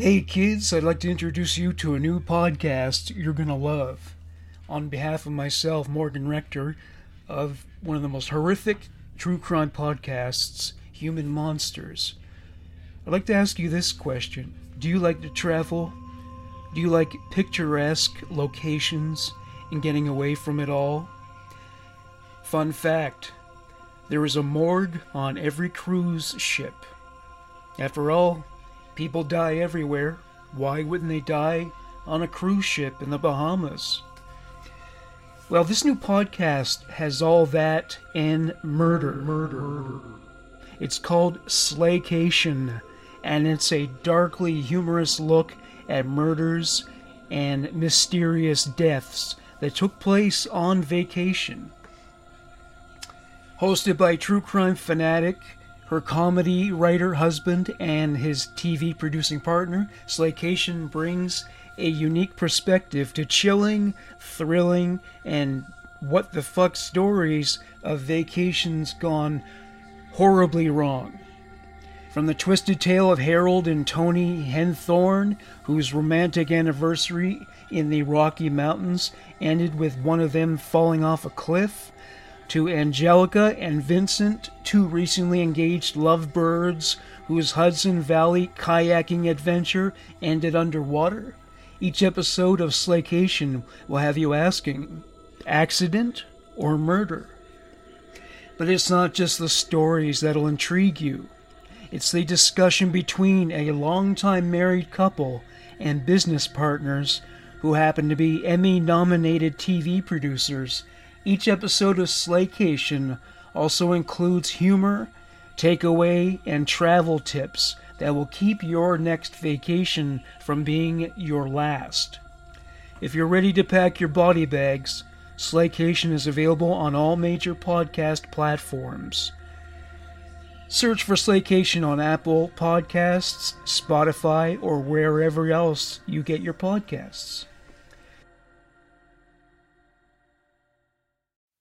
Hey kids, I'd like to introduce you to a new podcast you're gonna love. On behalf of myself, Morgan Rector, of one of the most horrific true crime podcasts, Human Monsters. I'd like to ask you this question Do you like to travel? Do you like picturesque locations and getting away from it all? Fun fact there is a morgue on every cruise ship. After all, people die everywhere. Why wouldn't they die on a cruise ship in the Bahamas? Well, this new podcast has all that and murder. Murder. It's called Slaycation, and it's a darkly humorous look at murders and mysterious deaths that took place on vacation. Hosted by true crime fanatic, her comedy writer husband, and his TV producing partner, Slaycation brings a unique perspective to chilling, thrilling, and what the fuck stories of vacations gone horribly wrong. From the twisted tale of Harold and Toni Henthorn, whose romantic anniversary in the Rocky Mountains ended with one of them falling off a cliff, to Angelica and Vincent, two recently engaged lovebirds whose Hudson Valley kayaking adventure ended underwater. Each episode of Slaycation will have you asking accident or murder? But it's not just the stories that'll intrigue you. It's the discussion between a longtime married couple and business partners who happen to be Emmy nominated TV producers each episode of Slaycation also includes humor, takeaway, and travel tips that will keep your next vacation from being your last. If you're ready to pack your body bags, Slaycation is available on all major podcast platforms. Search for Slaycation on Apple Podcasts, Spotify, or wherever else you get your podcasts.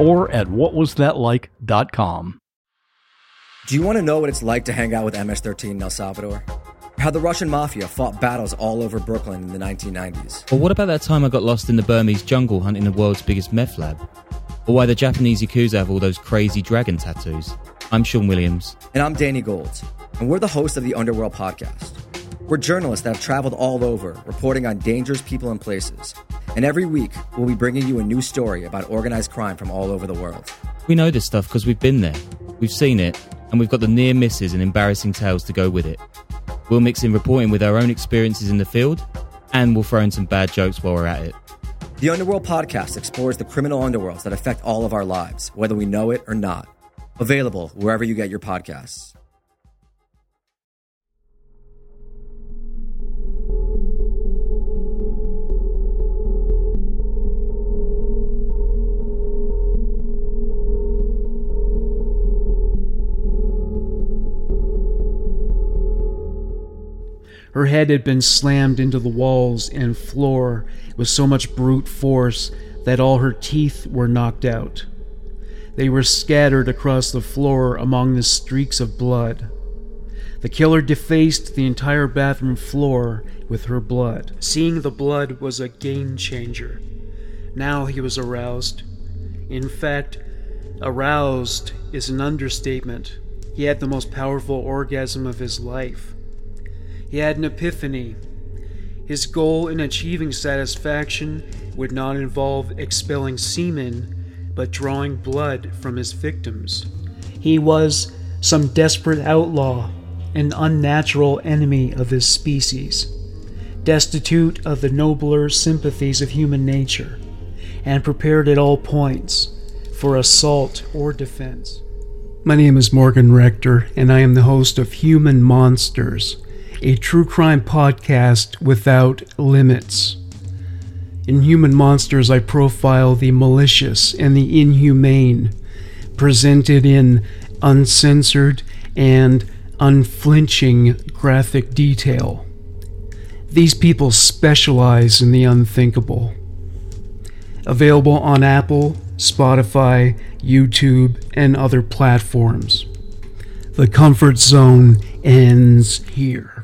or at whatwasthatlike.com. Do you want to know what it's like to hang out with MS-13 in El Salvador? How the Russian mafia fought battles all over Brooklyn in the 1990s? Or what about that time I got lost in the Burmese jungle hunting the world's biggest meth lab? Or why the Japanese Yakuza have all those crazy dragon tattoos? I'm Sean Williams. And I'm Danny Gold, and we're the hosts of the Underworld Podcast. We're journalists that have traveled all over, reporting on dangerous people and places. And every week, we'll be bringing you a new story about organized crime from all over the world. We know this stuff because we've been there, we've seen it, and we've got the near misses and embarrassing tales to go with it. We'll mix in reporting with our own experiences in the field, and we'll throw in some bad jokes while we're at it. The Underworld Podcast explores the criminal underworlds that affect all of our lives, whether we know it or not. Available wherever you get your podcasts. Her head had been slammed into the walls and floor with so much brute force that all her teeth were knocked out. They were scattered across the floor among the streaks of blood. The killer defaced the entire bathroom floor with her blood. Seeing the blood was a game changer. Now he was aroused. In fact, aroused is an understatement. He had the most powerful orgasm of his life. He had an epiphany. His goal in achieving satisfaction would not involve expelling semen, but drawing blood from his victims. He was some desperate outlaw, an unnatural enemy of his species, destitute of the nobler sympathies of human nature, and prepared at all points for assault or defense. My name is Morgan Rector, and I am the host of Human Monsters, a true crime podcast without limits. In Human Monsters, I profile the malicious and the inhumane, presented in uncensored and unflinching graphic detail. These people specialize in the unthinkable. Available on Apple, Spotify, YouTube, and other platforms. The comfort zone ends here.